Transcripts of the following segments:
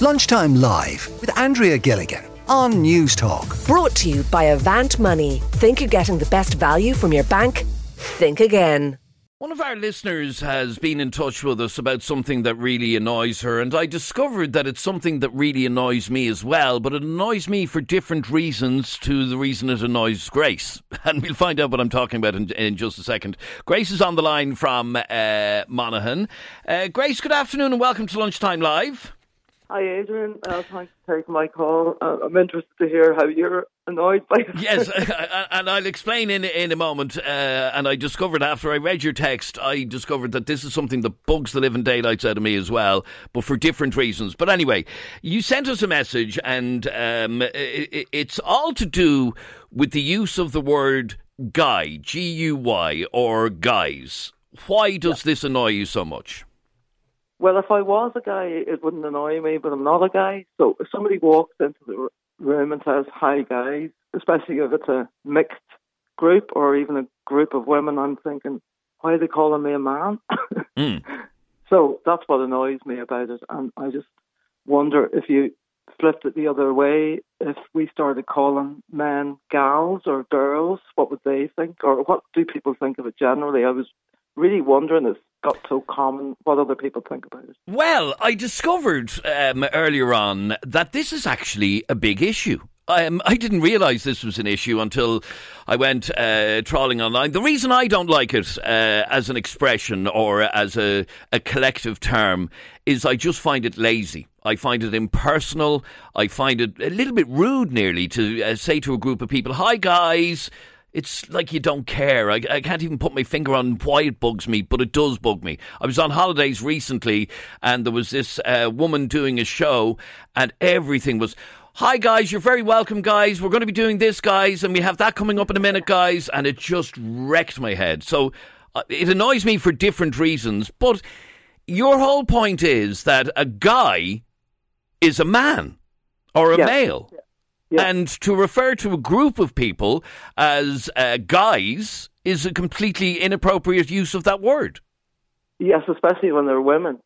Lunchtime Live with Andrea Gilligan on Newstalk. Brought to you by Avant Money. Think you're getting the best value from your bank? Think again. One of our listeners has been in touch with us about something that really annoys her, and I discovered that it's something that really annoys me as well, but it annoys me for different reasons to the reason it annoys Grace. And we'll find out what I'm talking about in, in just a second. Grace is on the line from uh, Monaghan. Uh, Grace, good afternoon and welcome to Lunchtime Live. Hi, Adrian. Uh, thanks for taking my call. Uh, I'm interested to hear how you're annoyed by it. yes, and I'll explain in in a moment. Uh, and I discovered after I read your text, I discovered that this is something that bugs the living daylights out of me as well, but for different reasons. But anyway, you sent us a message, and um, it, it's all to do with the use of the word guy, G U Y, or guys. Why does yeah. this annoy you so much? Well, if I was a guy, it wouldn't annoy me, but I'm not a guy. So if somebody walks into the room and says, hi, guys, especially if it's a mixed group or even a group of women, I'm thinking, why are they calling me a man? mm. So that's what annoys me about it. And I just wonder if you flipped it the other way, if we started calling men gals or girls, what would they think? Or what do people think of it generally? I was really wondering if got so common, what other people think about it. Well, I discovered um, earlier on that this is actually a big issue. Um, I didn't realise this was an issue until I went uh, trawling online. The reason I don't like it uh, as an expression or as a, a collective term is I just find it lazy. I find it impersonal. I find it a little bit rude, nearly, to uh, say to a group of people, Hi, guys. It's like you don't care. I, I, can't even put my finger on why it bugs me, but it does bug me. I was on holidays recently and there was this uh, woman doing a show and everything was, Hi guys, you're very welcome, guys. We're going to be doing this, guys, and we have that coming up in a minute, guys. And it just wrecked my head. So uh, it annoys me for different reasons. But your whole point is that a guy is a man or a male. Yeah. And to refer to a group of people as uh, guys is a completely inappropriate use of that word. Yes, especially when they're women.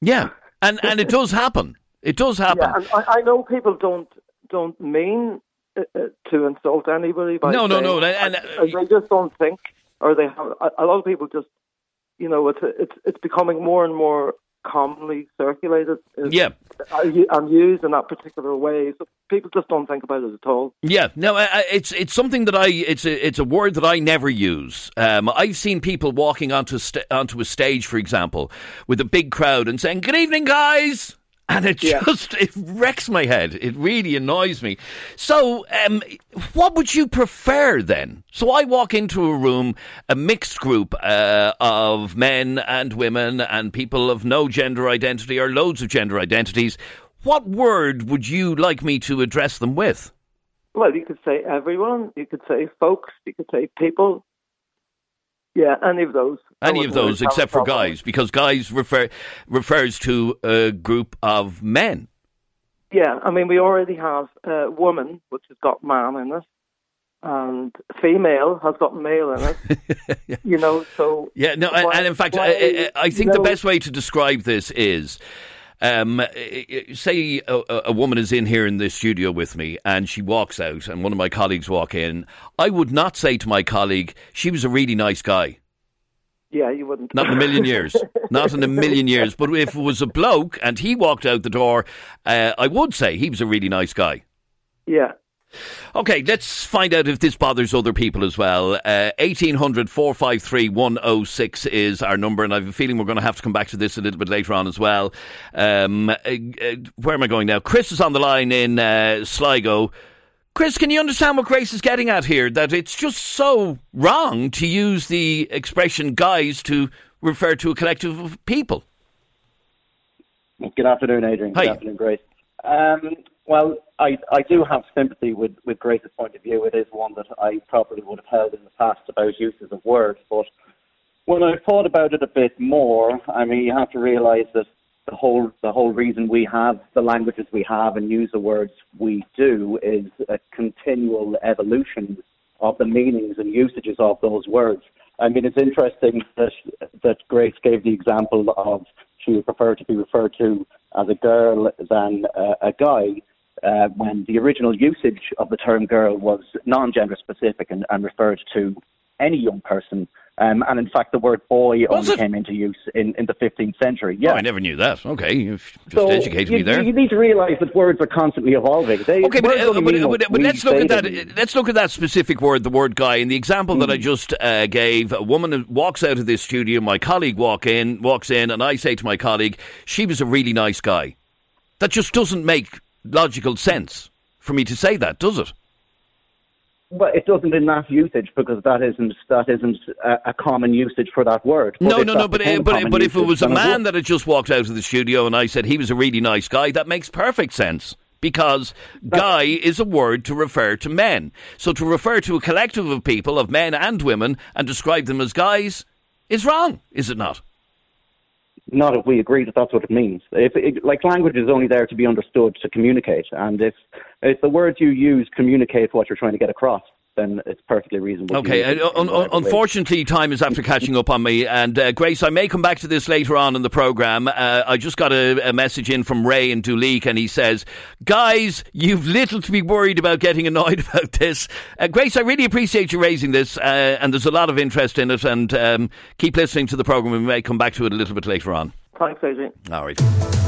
Yeah, and and it does happen. It does happen. Yeah, and I, I know people don't don't mean uh, uh to insult anybody by no, saying, no, no, and, uh, they just don't think, or they have. A lot of people just, you know, it's it's it's becoming more and more commonly circulated yeah. and used in that particular way. So people just don't think about it at all. Yeah, no, it's it's something that I it's a it's a word that I never use. Um, I've seen people walking onto onto a stage, for example, with a big crowd and saying, "Good evening, guys." And it yeah. just it wrecks my head. It really annoys me. So, um, what would you prefer then? So I walk into a room, a mixed group uh, of men and women and people of no gender identity or loads of gender identities. What word would you like me to address them with? Well, you could say everyone. You could say folks. You could say people. Yeah, any of those. Any of those, except for guys, because guys refer refers to a group of men. Yeah, I mean, we already have a woman, which has got man in it, and female has got male in it. yeah. You know, so yeah, no, why, and, in fact, why, I, I, think the know, best way to describe this is um, say a, a, woman is in here in the studio with me and she walks out and one of my colleagues walk in. I would not say to my colleague, she was a really nice guy. Yeah, you wouldn't. Not in a million years. Not in a million years. But if it was a bloke and he walked out the door, uh, I would say he was a really nice guy. Yeah, Okay, let's find out if this bothers other people as well. Uh, 1800 453 106 is our number, and I have a feeling we're going to have to come back to this a little bit later on as well. Um, uh, uh, where am I going now? Chris is on the line in uh, Sligo. Chris, can you understand what Grace is getting at here? That it's just so wrong to use the expression guys to refer to a collective of people. Good afternoon, Adrian. Good afternoon, Grace. Um, well, I, I do have sympathy with, with Grace's point of view. It is one that I probably would have held in the past about uses of words. But when I thought about it a bit more, I mean, you have to realise that the whole the whole reason we have the languages we have and use the words we do is a continual evolution of the meanings and usages of those words. I mean, it's interesting that that Grace gave the example of she would prefer to be referred to as a girl than uh, a guy uh, when the original usage of the term girl was non gender specific and, and referred to any young person. Um, and in fact, the word boy Was only it? came into use in, in the 15th century. Yeah. Oh, I never knew that. Okay, you've just so educated you, me there. You need to realise that words are constantly evolving. They, Okay, but, uh, but, but, but let's look at that. they. Let's look at that specific word, the word "guy." In the example that I Hmm. just uh, gave, a woman walks out of this studio. My colleague walk in, walks in, and I say to my colleague, "She was a really nice guy." That just doesn't make logical sense for me to say that, does it? Well, it doesn't in that usage because that isn't that isn't a, a common usage for that word. But no, no, no. But uh, but, but if it was a man that had just walked out of the studio and I said he was a really nice guy, that makes perfect sense. Because guy is a word to refer to men. So to refer to a collective of people, of men and women, and describe them as guys is wrong, is it not? Not if we agree that that's what it means. If it, like language is only there to be understood to communicate, and if if the words you use communicate what you're trying to get across, then it's perfectly reasonable. Okay, uh, un- un- unfortunately, time is after catching up on me. And uh, Grace, I may come back to this later on in the programme. Uh, I just got a, a message in from Ray in Duleek, and he says, Guys, you've little to be worried about getting annoyed about this. Uh, Grace, I really appreciate you raising this, uh, and there's a lot of interest in it. And um, keep listening to the programme. We may come back to it a little bit later on. Thanks, Adrian. All right.